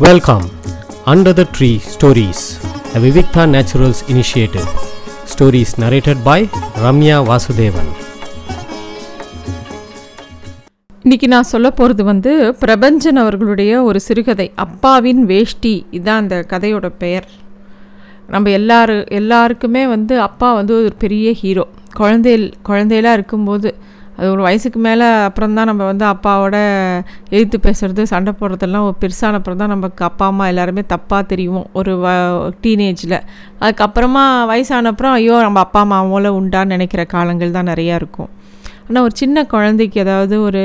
Welcome under the tree stories a Naturals initiative stories Stories by Ramya Vasudevan Vasudevan. இன்னைக்கு நான் சொல்ல போகிறது வந்து பிரபஞ்சன் அவர்களுடைய ஒரு சிறுகதை அப்பாவின் வேஷ்டி. இதுதான் அந்த கதையோட பெயர். நம்ம எல்லாரு எல்லாருக்குமே வந்து அப்பா வந்து ஒரு பெரிய ஹீரோ குழந்தையில் குழந்தையெல்லாம் இருக்கும்போது அது ஒரு வயசுக்கு மேலே அப்புறம் தான் நம்ம வந்து அப்பாவோட எழுத்து பேசுகிறது சண்டை போடுறதெல்லாம் ஒரு பெருசான அப்புறம் தான் நமக்கு அப்பா அம்மா எல்லாருமே தப்பாக தெரியும் ஒரு வ டீனேஜில். அதுக்கப்புறமா வயசான அப்புறம் ஐயோ நம்ம அப்பா அம்மாவோல உண்டான்னு நினைக்கிற காலங்கள் தான் நிறையா இருக்கும். ஆனால் ஒரு சின்ன குழந்தைக்கு அதாவது ஒரு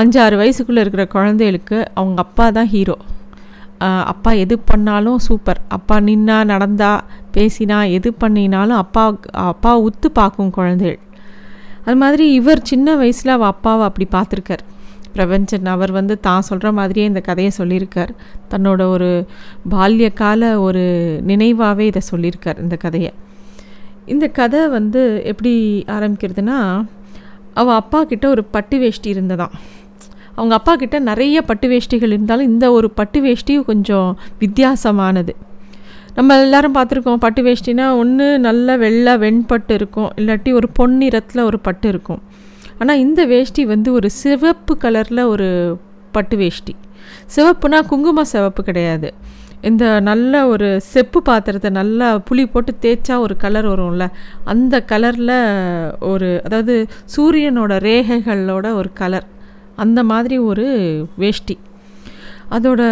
அஞ்சாறு வயசுக்குள்ளே இருக்கிற குழந்தைகளுக்கு அவங்க அப்பா தான் ஹீரோ அப்பா எது பண்ணாலும் சூப்பர் அப்பா நின்னா நடந்தா பேசினா எது பண்ணினாலும் அப்பா அப்பா உத்து பார்க்கும் குழந்தைகள். அது மாதிரி இவர் சின்ன வயசில் அவள் அப்பாவை அப்படி பார்த்துருக்கார். பிரபஞ்சன் அவர் வந்து தான் சொல்கிற மாதிரியே இந்த கதையை சொல்லியிருக்கார். தன்னோட ஒரு பால்ய கால ஒரு நினைவாகவே இதை சொல்லியிருக்கார் இந்த கதையை. இந்த கதை வந்து எப்படி ஆரம்பிக்கிறதுனா அவள் அப்பா கிட்ட ஒரு பட்டு வேஷ்டி இருந்ததான் அவங்க அப்பா கிட்ட நிறைய பட்டு வேஷ்டிகள் இருந்தாலும் இந்த ஒரு பட்டு வேஷ்டி கொஞ்சம் வித்தியாசமானது. நம்ம எல்லாரும் பார்த்துருக்கோம் பட்டு வேஷ்டினா ஒன்று நல்ல வெள்ளை வெண்பட்டு இருக்கும். இல்லாட்டி ஒரு பொன்னிறத்தில் ஒரு பட்டு இருக்கும். ஆனால் இந்த வேஷ்டி வந்து ஒரு சிவப்பு கலரில் ஒரு பட்டு வேஷ்டி. சிவப்புனா குங்கும சிவப்பு கிடையாது. இந்த நல்ல ஒரு செப்பு பாத்திரத்தை நல்லா புளி போட்டு தேய்ச்சா ஒரு கலர் வரும்ல அந்த கலரில் ஒரு அதாவது சூரியனோட ரேகைகளோட ஒரு கலர். அந்த மாதிரி ஒரு வேஷ்டி. அதோட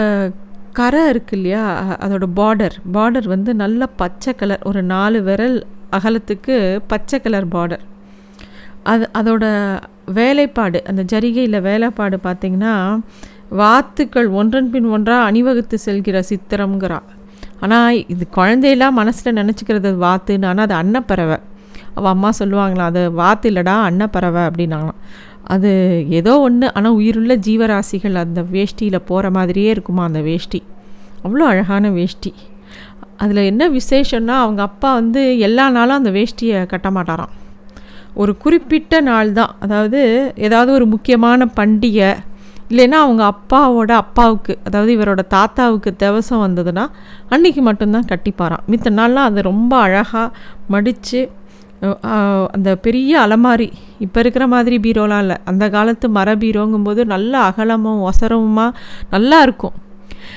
கரை இருக்கு இல்லையா அதோட பார்டர் பார்டர் வந்து நல்ல பச்சை கலர் ஒரு நாலு விரல் அகலத்துக்கு பச்சை கலர் பார்டர் அது அதோட வேலைப்பாடு அந்த ஜரிகையில் வேலைப்பாடு பார்த்திங்கன்னா வாத்துக்கள் ஒன்றன் பின் ஒன்றாக அணிவகுத்து செல்கிற சித்திரம்ங்கிறா. ஆனால் இது குழந்தையெல்லாம் மனசில் நினச்சிக்கிறது வாத்துன்னு. ஆனால் அது அன்னப்பறவை. அவள் அம்மா சொல்லுவாங்களாம் அது வாத்து இல்லைடா அன்னப்பறவை அப்படின்னாங்களாம். அது ஏதோ ஒன்று ஆனால் உயிருள்ள ஜீவராசிகள் அந்த வேஷ்டியில் போகிற மாதிரியே இருக்குமா அந்த வேஷ்டி? அவ்வளோ அழகான வேஷ்டி. அதில் என்ன விசேஷம்னா அவங்க அப்பா வந்து எல்லா நாளும் அந்த வேஷ்டியை கட்ட மாட்டாராம். ஒரு குறிப்பிட்ட நாள் தான். அதாவது ஏதாவது ஒரு முக்கியமான பண்டிகை இல்லைன்னா அவங்க அப்பாவோட அப்பாவுக்கு அதாவது இவரோட தாத்தாவுக்கு திவசம் வந்ததுன்னா அன்றைக்கி மட்டும்தான் கட்டிப்பாராம். மித்த நாள்லாம் அது ரொம்ப அழகாக மடித்து அந்த பெரிய அலமாரி. இப்போ இருக்கிற மாதிரி பீரோலாம் இல்லை. அந்த காலத்து மர பீரோங்கும்போது நல்ல அகலமும் ஒசரமுமா நல்லா இருக்கும்.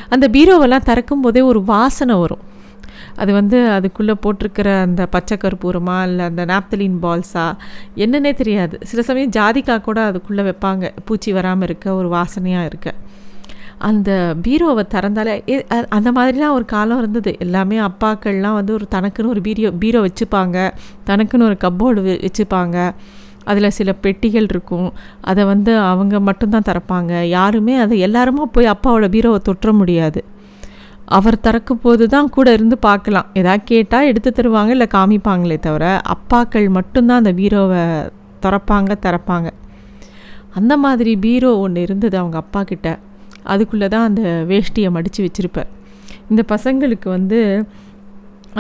அந்த பீரோவெல்லாம் திறக்கும் போதே ஒரு வாசனை வரும். அது வந்து அதுக்குள்ளே போட்டிருக்கிற அந்த பச்சை கற்பூரமா இல்லை அந்த நாப்தலின் பால்ஸா என்னன்னே தெரியாது. சில சமயம் ஜாதிக்காய் கூட அதுக்குள்ளே வைப்பாங்க. பூச்சி வராமல் இருக்க ஒரு வாசனையாக இருக்க. அந்த பீரோவை திறந்தாலே அந்த மாதிரிலாம் ஒரு காலம் இருந்தது. எல்லாமே அப்பாக்கள்லாம் வந்து ஒரு தனக்குன்னு ஒரு பீரோ பீரோ வச்சுப்பாங்க. தனக்குன்னு ஒரு கப்போர்டு வச்சுப்பாங்க. அதில் சில பெட்டிகள் இருக்கும். அதை வந்து அவங்க மட்டும்தான் திறப்பாங்க. யாருமே அதை எல்லாருமா போய் அப்பாவோட பீரோவை தொற்ற முடியாது. அவர் திறக்கும் போது தான் கூட இருந்து பார்க்கலாம். எதாவது கேட்டால் எடுத்து தருவாங்க இல்லை காமிப்பாங்களே தவிர அப்பாக்கள் மட்டும்தான் அந்த பீரோவை திறப்பாங்க திறப்பாங்க. அந்த மாதிரி பீரோ ஒன்று இருந்தது அவங்க அப்பா கிட்ட. அதுக்குள்ளே தான் அந்த வேஷ்டியை மடித்து வச்சுருப்பார். இந்த பசங்களுக்கு வந்து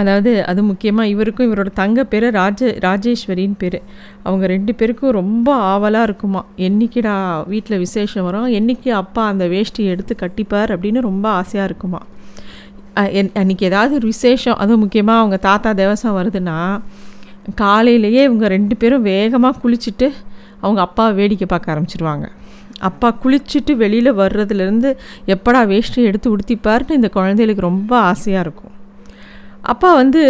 அதாவது அது முக்கியமாக இவருக்கும் இவரோட தங்க பேர் ராஜ ராஜேஸ்வரின்னு பேர். அவங்க ரெண்டு பேருக்கும் ரொம்ப ஆவலாக இருக்குமா. என்றைக்கிடா வீட்டில் விசேஷம் வரும்? என்றைக்கு அப்பா அந்த வேஷ்டியை எடுத்து கட்டிப்பார் அப்படின்னு ரொம்ப ஆசையாக இருக்குமா. என் அன்றைக்கி ஏதாவது ஒரு விசேஷம் அதுவும் முக்கியமாக அவங்க தாத்தா தேவசம் வருதுன்னா காலையிலேயே இவங்க ரெண்டு பேரும் வேகமாக குளிச்சுட்டு அவங்க அப்பா வேடிக்கை பார்க்க ஆரம்பிச்சிருவாங்க. அப்பா குளிச்சுட்டு வெளியில் வர்றதுலேருந்து எப்படா வேஷ்டி எடுத்து உடுத்திப்பார்னு இந்த குழந்தைகளுக்கு ரொம்ப ஆசையாக இருக்கும். அப்பா வந்து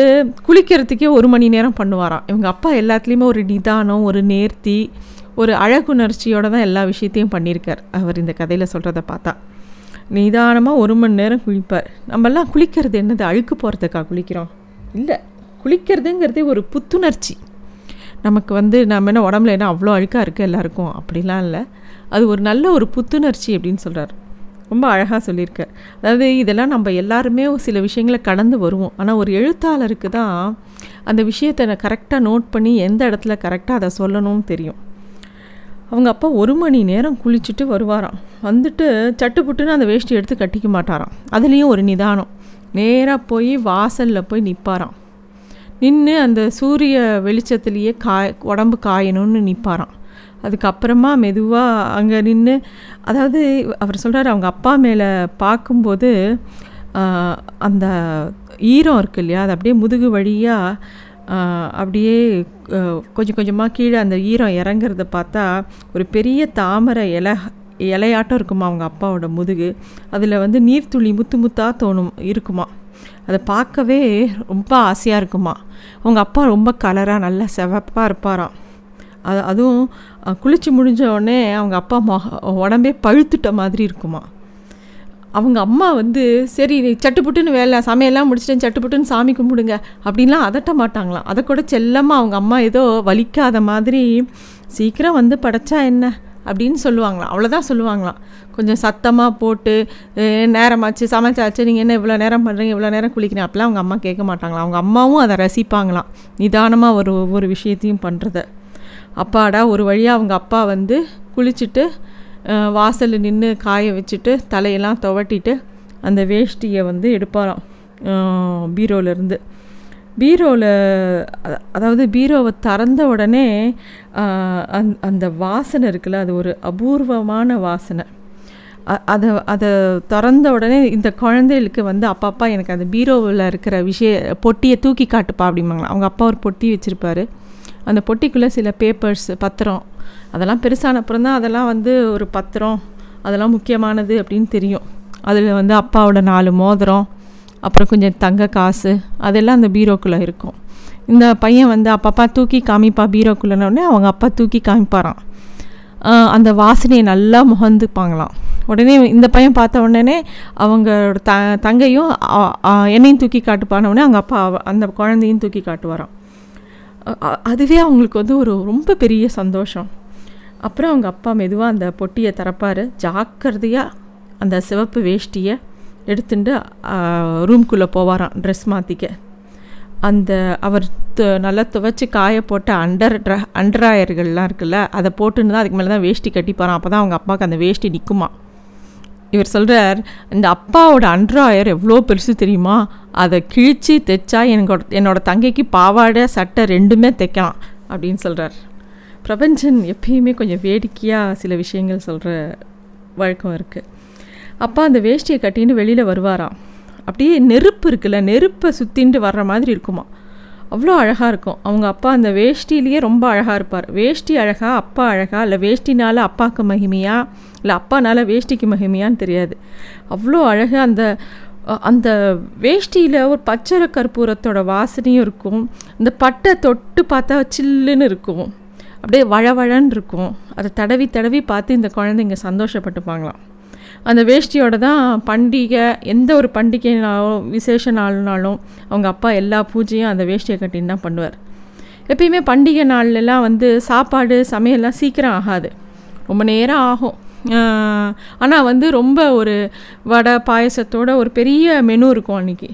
குளிக்கிறதுக்கே ஒரு மணி நேரம் பண்ணுவாராம். இவங்க அப்பா எல்லாத்துலேயுமே ஒரு நிதானம் ஒரு நேர்த்தி ஒரு அழகுணர்ச்சியோடு தான் எல்லா விஷயத்தையும் பண்ணியிருக்கார். அவர் இந்த கதையில் சொல்கிறத பார்த்தா. நிதானமாக ஒரு மணி நேரம் குளிப்பார். நம்மெல்லாம் குளிக்கிறது என்னது? அழுக்கு போகிறதுக்கா குளிக்கிறோம்? இல்லை குளிக்கிறதுங்கிறதே ஒரு புத்துணர்ச்சி. நமக்கு வந்து நம்ம என்ன உடம்புல என்ன அவ்வளோ அழுக்காக இருக்குது எல்லாருக்கும்? அப்படிலாம் இல்லை. அது ஒரு நல்ல ஒரு புத்துணர்ச்சி அப்படின்னு சொல்கிறார் ரொம்ப அழகாக சொல்லியிருக்கார் அதாவது இதெல்லாம் நம்ம எல்லாருமே சில விஷயங்களை கடந்து வருவோம். ஆனால் ஒரு எழுத்தாளருக்கு தான் அந்த விஷயத்தை கரெக்டாக நோட் பண்ணி எந்த இடத்துல கரெக்டாக அதை சொல்லணும்னு தெரியும். அவங்க அப்பா ஒரு மணி நேரம் குளிச்சுட்டு வருவாராம். வந்துட்டு சட்டுப்புட்டுன்னு அந்த வேஷ்டி எடுத்து கட்டிக்க மாட்டாராம். அதுலேயும் ஒரு நிதானம். நேராக போய் வாசலில் போய் நிற்பாராம் நின்று அந்த சூரிய வெளிச்சத்துலேயே காய் உடம்பு காயணும்னு நிற்பாராம் அதுக்கப்புறமா மெதுவாக அங்கே நின்று அதாவது அவர் சொல்கிறார் அவங்க அப்பா மேலே பார்க்கும்போது அந்த ஈரம் இருக்கு இல்லையா அது அப்படியே முதுகு வழியாக அப்படியே கொஞ்சம் கொஞ்சமாக கீழே அந்த ஈரம் இறங்குறத பார்த்தா ஒரு பெரிய தாமரை இலை இலையாட்டம் இருக்குமா அவங்க அப்பாவோட முதுகு. அதில் வந்து நீர்த்துளி முத்து முத்தாக தோணும் இருக்குமா. அதை பார்க்கவே ரொம்ப ஆசையாக இருக்குமா. அவங்க அப்பா ரொம்ப கலராக நல்லா செவப்பாக இருப்பாராம். அது அதுவும் குளித்து குளிச்சு முடிஞ்ச உடனே அவங்க அப்பா மொக உடம்பே பழுத்துட்ட மாதிரி இருக்குமா. அவங்க அம்மா வந்து சரி நீ சட்டுப்புட்டுன்னு வேலை சமையல்லாம் முடிச்சிட்டேன் சட்டுப்புட்டுன்னு சாமி கும்பிடுங்க அப்படின்லாம் அதட்ட மாட்டாங்களாம். அதை கூட செல்லமாக அவங்க அம்மா ஏதோ வலிக்காத மாதிரி சீக்கிரம் வந்து படைச்சா என்ன? அப்படின்னு சொல்லுவாங்களாம். அவ்வளோதான் சொல்லுவாங்களாம். கொஞ்சம் சத்தமாக போட்டு நேரமாச்சு சமைச்சாச்சு நீங்கள் என்ன இவ்வளோ நேரம் பண்ணுறீங்க இவ்வளோ நேரம் குளிக்கிறீங்க? அப்படிலாம் அவங்க அம்மா கேட்க மாட்டாங்களாம். அவங்க அம்மாவும் அதை ரசிப்பாங்களாம். நிதானமாக ஒரு ஒவ்வொரு விஷயத்தையும் பண்ணுறத அப்பாடா ஒரு வழியாக அவங்க அப்பா வந்து குளிச்சுட்டு வாசலில் நின்று காய வச்சுட்டு தலையெல்லாம் துவட்டிட்டு அந்த வேஷ்டியை வந்து எடுப்பாராம். அஹ், பீரோலேருந்து பீரோவில் அதாவது பீரோவை திறந்த உடனே அந் அந்த வாசனை இருக்குல்ல அது ஒரு அபூர்வமான வாசனை. அதை அதை திறந்த உடனே இந்த குழந்தைகளுக்கு வந்து அப்பா அப்பா எனக்கு அந்த பீரோவில் இருக்கிற விஷய பொட்டியை தூக்கி காட்டுப்பா அப்படிம்பாங்களா அவங்க அப்பா ஒரு பொட்டி வச்சுருப்பாரு. அந்த பொட்டிக்குள்ளே சில பேப்பர்ஸ் பத்திரம் அதெல்லாம் பெருசான அப்புறம் தான் அதெல்லாம் வந்து ஒரு பத்திரம் அதெல்லாம் முக்கியமானது அப்படின்னு தெரியும். அதில் வந்து அப்பாவோட நாலு மோதிரம் அப்புறம் கொஞ்சம் தங்க காசு அதெல்லாம் அந்த பீரோக்குள்ளே இருக்கும். இந்த பையன் வந்து அப்பப்பா தூக்கி காமிப்பா பீரோக்குள்ளனோடனே அவங்க அப்பா தூக்கி காமிப்பாராம். அந்த வாசனையை நல்லா முகந்துப்பாங்களாம். உடனே இந்த பையன் பார்த்த உடனே அவங்களோட த தங்கையும் என்னையும் தூக்கி காட்டுப்பான உடனே அவங்க அப்பா அந்த குழந்தையும் தூக்கி காட்டுவாராம். அதுவே அவங்களுக்கு வந்து ஒரு ரொம்ப பெரிய சந்தோஷம். அப்புறம் அவங்க அப்பா மெதுவாக அந்த பொட்டியை திறப்பார். ஜாக்கிரதையாக அந்த சிவப்பு வேஷ்டியை எடுத்துட்டு ரூம்குள்ளே போவாராம் ட்ரெஸ் மாற்றிக்க அந்த அவர் து- நல்லா துவைச்சி காய போட்ட அண்டர் ட்ர அண்டராயர்கள்லாம் இருக்குல்ல அதை போட்டுன்னு தான் அதுக்கு மேலே தான் வேஷ்டி கட்டிப்பாரான் அப்போ தான் அவங்க அப்பாவுக்கு அந்த வேஷ்டி நிற்குமா இவர் சொல்கிறார் இந்த அப்பாவோட அண்ட்ராயர் எவ்வளோ பெருசு தெரியுமா? அதை கிழித்து தைச்சா எனக்கோட என்னோட தங்கைக்கு பாவாடை சட்டை ரெண்டுமே தைக்கலாம் அப்படின்னு சொல்கிறார் பிரபஞ்சன் எப்பயுமே கொஞ்சம் வேடிக்கையாக சில விஷயங்கள் சொல்கிற வழக்கம் இருக்குது அப்பா அந்த வேஷ்டியை கட்டின்னு வெளியில் வருவாராம். அப்படியே நெருப்பு இருக்குல்ல நெருப்பை சுற்றின்ட்டு வர்ற மாதிரி இருக்குமா. அவ்வளோ அழகாக இருக்கும். அவங்க அப்பா அந்த வேஷ்டிலேயே ரொம்ப அழகாக இருப்பார். வேஷ்டி அழகா அப்பா அழகா இல்லை வேஷ்டினால அப்பாவுக்கு மகிமையா இல்லை அப்பானால வேஷ்டிக்கு மகிமையான்னு தெரியாது. அவ்வளோ அழகாக அந்த அந்த வேஷ்டியில் ஒரு பச்சரை கற்பூரத்தோட வாசனையும் இருக்கும். இந்த பட்டை தொட்டு பார்த்தா சில்லுன்னு இருக்கும். அப்படியே வழவழன்னு இருக்கும். அதை தடவி தடவி பார்த்து இந்த குழந்தைங்க சந்தோஷப்பட்டுப்பாங்களாம். அந்த வேஷ்டியோட தான் பண்டிகை எந்த ஒரு பண்டிகைனாலும் விசேஷ நாள்னாலும் அவங்க அப்பா எல்லா பூஜையும் அந்த வேஷ்டியை கட்டின்னு தான் பண்ணுவார். எப்பயுமே பண்டிகை நாள்லலாம் வந்து சாப்பாடு சமையல்லாம் சீக்கிரம் ஆகாது. ரொம்ப நேரம் ஆகும். ஆனால் வந்து ரொம்ப ஒரு வடை பாயசத்தோட ஒரு பெரிய மெனு இருக்கும் அன்றைக்கி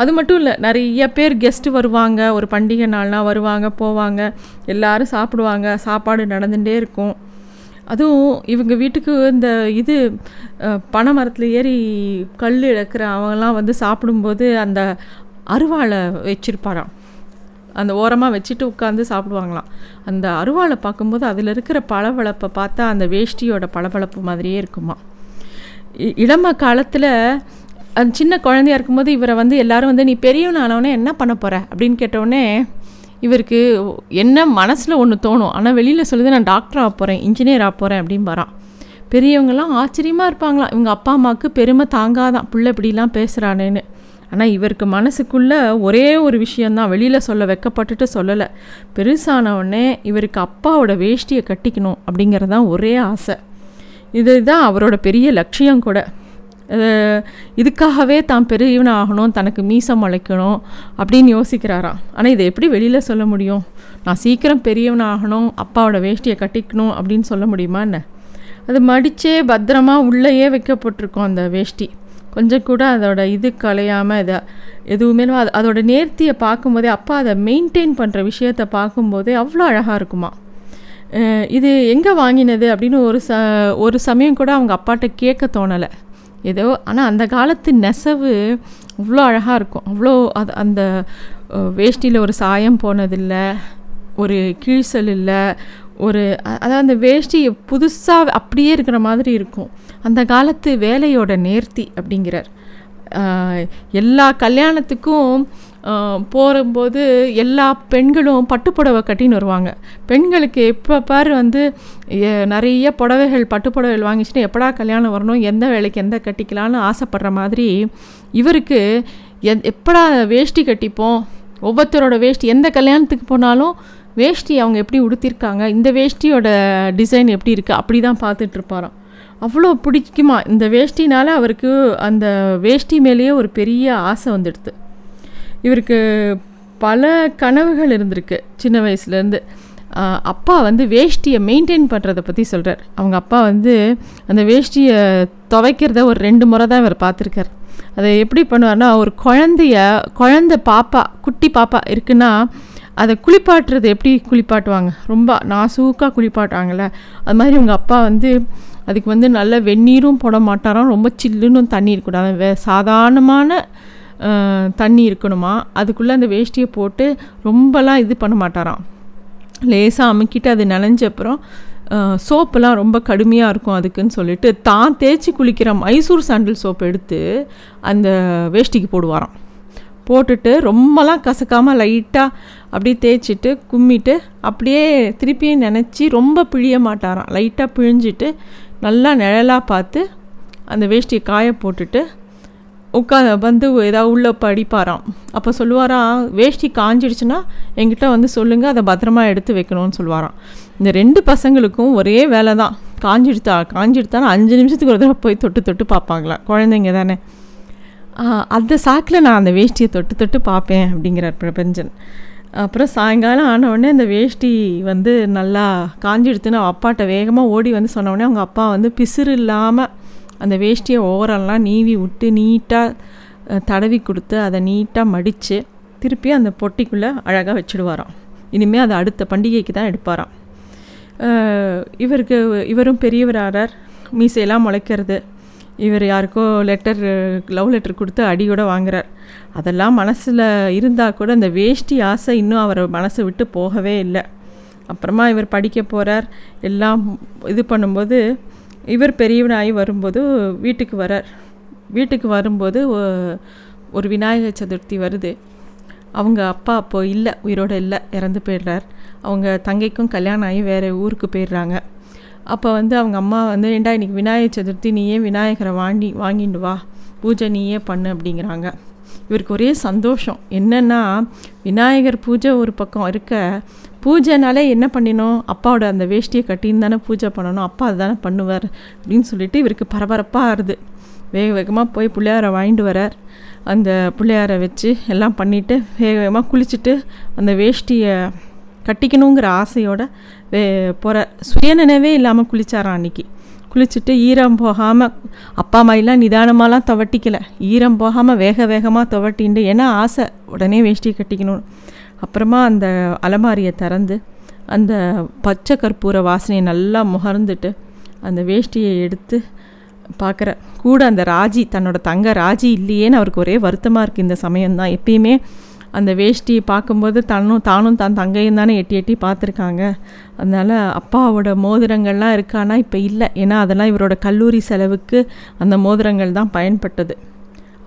அது மட்டும் இல்லை நிறைய பேர் கெஸ்ட்டு வருவாங்க ஒரு பண்டிகை நாள்னால் வருவாங்க போவாங்க. எல்லாரும் சாப்பிடுவாங்க சாப்பாடு நடந்துகிட்டே இருக்கும். அதுவும் இவங்க வீட்டுக்கு இந்த இது பனை மரத்தில் ஏறி கல் இழக்கிற அவங்கெல்லாம் வந்து சாப்பிடும்போது அந்த அருவாளை வச்சிருப்பாராம். அந்த ஓரமாக வச்சுட்டு உட்காந்து சாப்பிடுவாங்களாம். அந்த அருவாளை பார்க்கும்போது அதில் இருக்கிற பளபளப்பை பார்த்தா அந்த வேஷ்டியோட பளபளப்பு மாதிரியே இருக்குமா இ- இளம காலத்தில் அந்த சின்ன குழந்தையா இருக்கும்போது இவரை வந்து எல்லாரும் வந்து நீ பெரியவன் ஆனவனே என்ன பண்ண போகிற அப்படின்னு கேட்டவுடனே இவருக்கு என்ன மனசில் ஒன்று தோணும். ஆனால் வெளியில் சொல்லுது நான் டாக்டர் ஆக போகிறேன் இன்ஜினியர் ஆக போகிறேன் அப்படின்னு வரான். பெரியவங்கெல்லாம் ஆச்சரியமாக இருப்பாங்களாம். இவங்க அப்பா அம்மாவுக்கு பெருமை தாங்காதான். பிள்ளை இப்படிலாம் பேசுகிறானேன்னு ஆனால் இவருக்கு மனசுக்குள்ளே ஒரே ஒரு விஷயந்தான் வெளியில் சொல்ல வெக்கப்பட்டுட்டு சொல்லலை. பெருசானவுடனே இவருக்கு அப்பாவோட வேஷ்டியை கட்டிக்கணும் அப்படிங்கிறது தான் ஒரே ஆசை. இதுதான் அவரோட பெரிய லட்சியம் கூட. இதுக்காகவே தான் பெரியவன் ஆகணும் தனக்கு மீசம் முளைக்கணும் அப்படின்னு யோசிக்கிறாராம் ஆனால் இதை எப்படி வெளியில் சொல்ல முடியும்? நான் சீக்கிரம் பெரியவன் ஆகணும் அப்பாவோட வேஷ்டியை கட்டிக்கணும் அப்படின்னு சொல்ல முடியுமா என்ன? அது மடித்தே பத்திரமா உள்ளேயே வைக்கப்பட்டிருக்கும் அந்த வேஷ்டி. கொஞ்சம் கூட அதோட இது கலையாமல் இதை எதுவுமே அது அதோட நேர்த்தியை பார்க்கும்போதே அப்பா அதை மெயின்டைன் பண்ணுற விஷயத்தை பார்க்கும்போதே அவ்வளோ அழகாக இருக்குமா? இது எங்கே வாங்கினது அப்படின்னு ஒரு ச ஒரு சமயம் கூட அவங்க அப்பாட்ட கேட்க தோணலை. ஏதோ ஆனால் அந்த காலத்து நெசவு அவ்வளோ அழகாக இருக்கும். அவ்வளோ அது அந்த வேஷ்டியில் ஒரு சாயம் போனதில்லை ஒரு கீழ்சல் இல்லை ஒரு அதாவது அந்த வேஷ்டி புதுசாக அப்படியே இருக்கிற மாதிரி இருக்கும். அந்த காலத்து வேலையோட நேர்த்தி அப்படிங்கிறார். எல்லா கல்யாணத்துக்கும் போகும்போது எல்லா பெண்களும் பட்டுப்புடவை கட்டின்னு வருவாங்க. பெண்களுக்கு எப்போ பாரு வந்து நிறைய புடவைகள் பட்டு புடவைகள் எப்படா கல்யாணம் வரணும் எந்த வேலைக்கு எந்த கட்டிக்கலாம்னு ஆசைப்படுற மாதிரி இவருக்கு எ எப்படா வேஷ்டி கட்டிப்போம்? ஒவ்வொருத்தரோட வேஷ்டி எந்த கல்யாணத்துக்கு போனாலும் வேஷ்டி அவங்க எப்படி உடுத்திருக்காங்க இந்த வேஷ்டியோட டிசைன் எப்படி இருக்குது அப்படி தான் பார்த்துட்ருப்பாராம் அவ்வளோ பிடிக்குமா? இந்த வேஷ்டினால் அவருக்கு அந்த வேஷ்டி மேலேயே ஒரு பெரிய ஆசை வந்துடுது. இவருக்கு பல கனவுகள் இருந்திருக்கு சின்ன வயசுலேருந்து. அப்பா வந்து வேஷ்டியை மெயின்டைன் பண்ணுறதை பற்றி சொல்கிறார் அவங்க அப்பா வந்து அந்த வேஷ்டியை துவைக்கிறத ஒரு ரெண்டு முறை தான் இவர் பார்த்துருக்கார். அதை எப்படி பண்ணுவார்னா ஒரு குழந்தைய குழந்த பாப்பா குட்டி பாப்பா இருக்குன்னா அதை குளிப்பாட்டுறது எப்படி குளிப்பாட்டுவாங்க? ரொம்ப நாசூக்காக குளிப்பாட்டுவாங்கள்ல. அது மாதிரி உங்கள் அப்பா வந்து அதுக்கு வந்து நல்ல வெந்நீரும் போட மாட்டாராம். ரொம்ப சில்லுன்னு தண்ணி இருக்கக்கூடாது வே சாதாரணமான தண்ணி இருக்கணுமா? அதுக்குள்ளே அந்த வேஷ்டியை போட்டு ரொம்பலாம் இது பண்ண மாட்டாராம். லேசாக அமுக்கிட்டு அது நனைஞ்ச அப்புறம் சோப்பெல்லாம் ரொம்ப கடுமையாக இருக்கும் அதுக்குன்னு சொல்லிட்டு தான் தேய்ச்சி குளிக்கிற மைசூர் சாண்டில் சோப் எடுத்து அந்த வேஷ்டிக்கு போடுவாராம். போட்டுட்டு ரொம்பலாம் கசக்காமல் லைட்டாக அப்படியே தேய்ச்சிட்டு கும்மிட்டு அப்படியே திருப்பியும் நினச்சி ரொம்ப பிழிய மாட்டாராம். லைட்டாக பிழிஞ்சிட்டு நல்லா நிழலாக பார்த்து அந்த வேஷ்டியை காய போட்டுட்டு உட்காந்து வந்து ஏதாவது உள்ளே படிப்பாராம். அப்போ சொல்லுவாராம் வேஷ்டி காஞ்சிடுச்சுன்னா என்கிட்ட வந்து சொல்லுங்கள் அதை பத்திரமா எடுத்து வைக்கணும்னு சொல்லுவாராம். இந்த ரெண்டு பசங்களுக்கும் ஒரே வேலை தான். காஞ்சிடுத்தா காஞ்சிடுத்தானா அஞ்சு நிமிஷத்துக்கு ஒரு தடவை போய் தொட்டு தொட்டு பார்ப்பாங்களா? குழந்தைங்க தானே. அந்த சாக்கில் நான் அந்த வேஷ்டியை தொட்டு தொட்டு பார்ப்பேன் அப்படிங்கிறார் பிரபஞ்சன். அப்புறம் சாயங்காலம் ஆனவுடனே அந்த வேஷ்டி வந்து நல்லா காஞ்சிடுத்துன்னு அவ அப்பாட்ட வேகமாக ஓடி வந்து சொன்ன அவங்க அப்பா வந்து பிசுறு இல்லாமல் அந்த வேஷ்டியை ஓவரெல்லாம் நீவி விட்டு நீட்டாக தடவி கொடுத்து அதை நீட்டாக மடித்து திருப்பி அந்த பொட்டிக்குள்ளே அழகாக வச்சுடுவாராம். இனிமேல் அதை அடுத்த பண்டிகைக்கு தான் எடுப்பாராம். இவருக்கு இவரும் பெரியவராகிறார் மீசையெல்லாம் முளைக்கிறது. இவர் யாருக்கோ லெட்டர் லவ் லெட்டர் கொடுத்து அடியோடு வாங்குறார். அதெல்லாம் மனசில் இருந்தால் கூட அந்த வேஷ்டி ஆசை இன்னும் அவர் மனசை விட்டு போகவே இல்லை. அப்புறமா இவர் படிக்க போகிறார் எல்லாம் இது பண்ணும்போது இவர் பெரியவனாகி வரும்போது வீட்டுக்கு வரார். வீட்டுக்கு வரும்போது ஒரு விநாயகர் சதுர்த்தி வருது. அவங்க அப்பா அப்போ இல்லை உயிரோடு இல்லை இறந்து போயிடுறார். அவங்க தங்கைக்கும் கல்யாணம் ஆகி வேறு ஊருக்கு போயிடுறாங்க. அப்போ வந்து அவங்க அம்மா வந்து ஏண்டா இன்னைக்கு விநாயகர் சதுர்த்தி நீயே விநாயகரை வாங்கி வாங்கிட்டு வா? பூஜை நீயே பண்ணு அப்படிங்கிறாங்க. இவருக்கு ஒரே சந்தோஷம். என்னென்னா விநாயகர் பூஜை ஒரு பக்கம் இருக்க பூஜைனாலே என்ன பண்ணினோம்? அப்பாவோட அந்த வேஷ்டியை கட்டின்னு தானே பூஜை பண்ணணும். அப்பா அதை தானே பண்ணுவார் அப்படின்னு சொல்லிட்டு இவருக்கு பரபரப்பாக ஆறுது. வேக வேகமாக போய் பிள்ளையாரை வாங்கிட்டு வரார். அந்த பிள்ளையாரை வச்சு எல்லாம் பண்ணிவிட்டு வேக வேகமாக குளிச்சுட்டு அந்த வேஷ்டியை கட்டிக்கணுங்கிற ஆசையோட வே போகிற சுயநினைவே இல்லாமல் குளிச்சாராம் அன்னைக்கு. குளிச்சுட்டு ஈரம் போகாமல் அப்பா மாதிரிலாம் நிதானமாலாம் துவட்டிக்கலை. ஈரம் போகாமல் வேக வேகமாக துவட்டின்ட்டு ஏன்னா ஆசை உடனே வேஷ்டியை கட்டிக்கணும். அப்புறமா அந்த அலமாரியை திறந்து அந்த பச்சை கற்பூர வாசனையை நல்லா முகர்ந்துட்டு அந்த வேஷ்டியை எடுத்து பார்க்குற கூட அந்த ராஜி தன்னோட தங்க ராஜி இல்லையேன்னு அவருக்கு ஒரே வருத்தமாக இருக்குது இந்த சமயம்தான். எப்பயுமே அந்த வேஷ்டியை பார்க்கும்போது தன்னும் தானும் தான் தங்கையும் தானே எட்டி எட்டி பார்த்துருக்காங்க. அதனால் அப்பாவோட மோதிரங்கள்லாம் இருக்கானா இப்போ இல்லை. ஏன்னா அதெல்லாம் இவரோட கல்லூரி செலவுக்கு அந்த மோதிரங்கள் தான் பயன்பட்டது.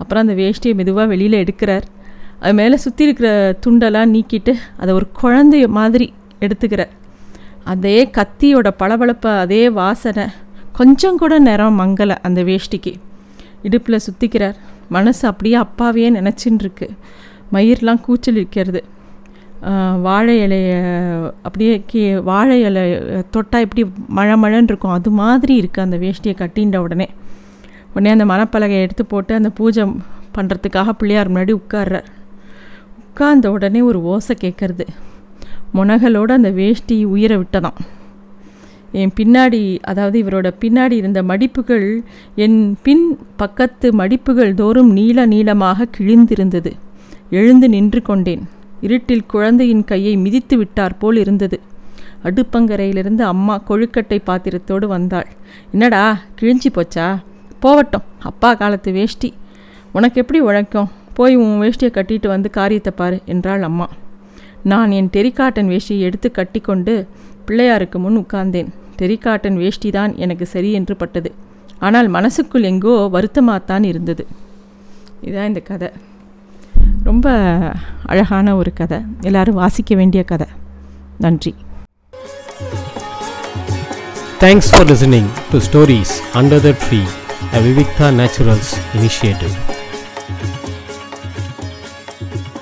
அப்புறம் அந்த வேஷ்டியை மெதுவாக வெளியில் எடுக்கிறார். அது மேலே சுற்றி இருக்கிற துண்டெல்லாம் நீக்கிட்டு அதை ஒரு குழந்தைய மாதிரி எடுத்துக்கிற. அதே கத்தியோட பளபளப்பை அதே வாசனை. கொஞ்சம் கூட நிறம் மங்கலை அந்த வேஷ்டிக்கு. இடுப்பில் சுற்றிக்கிறார் மனசு அப்படியே அப்பாவையே நினச்சின்னு இருக்கு மயிர்லாம் கூச்சல் இருக்கிறது வாழை இலைய அப்படியே கீ வாழை இலை தொட்டால் எப்படி மழை மழைன்னு இருக்கும். அது மாதிரி இருக்குது அந்த வேஷ்டியை கட்டின்ற உடனே. உடனே அந்த மணப்பலகையை எடுத்து போட்டு அந்த பூஜை பண்ணுறதுக்காக பிள்ளையார் முன்னாடி உட்கார்றார். உட்கார்ந்த உடனே ஒரு ஓசை கேட்கறது. முனகலோடு அந்த வேஷ்டி உயிரை விட்டதாம். என் பின்னாடி அதாவது இவரோட பின்னாடி இருந்த மடிப்புகள் என் பின் பக்கத்து மடிப்புகள் தோறும் நீள நீளமாக கிழிந்திருந்தது. எழுந்து நின்று கொண்டேன். இருட்டில் குழந்தையின் கையை மிதித்து விட்டார் போல் இருந்தது. அடுப்பங்கரையிலிருந்து அம்மா கொழுக்கட்டை பாத்திரத்தோடு வந்தாள். என்னடா கிழிஞ்சி போச்சா? போவட்டும். அப்பா காலத்து வேஷ்டி. உனக்கு எப்படி உழைக்கும்? போய் உன் வேஷ்டியை கட்டிட்டு வந்து காரியத்தை பாரு என்றாள் அம்மா. நான் என் டெரிகாட்டன் வேஷ்டியை எடுத்து கட்டிக்கொண்டு பிள்ளையாருக்கு முன் உட்கார்ந்தேன். டெரிகாட்டன் வேஷ்டி தான் எனக்கு சரி என்று பட்டது. ஆனால் மனசுக்குள் எங்கோ வருத்தமாகத்தான் இருந்தது. இதுதான் இந்த கதை. ரொம்ப அழகான ஒரு கதை. எல்லாரும் வாசிக்க வேண்டிய கதை. நன்றி. Thanks for listening to stories under the tree a Vivikta Naturals initiative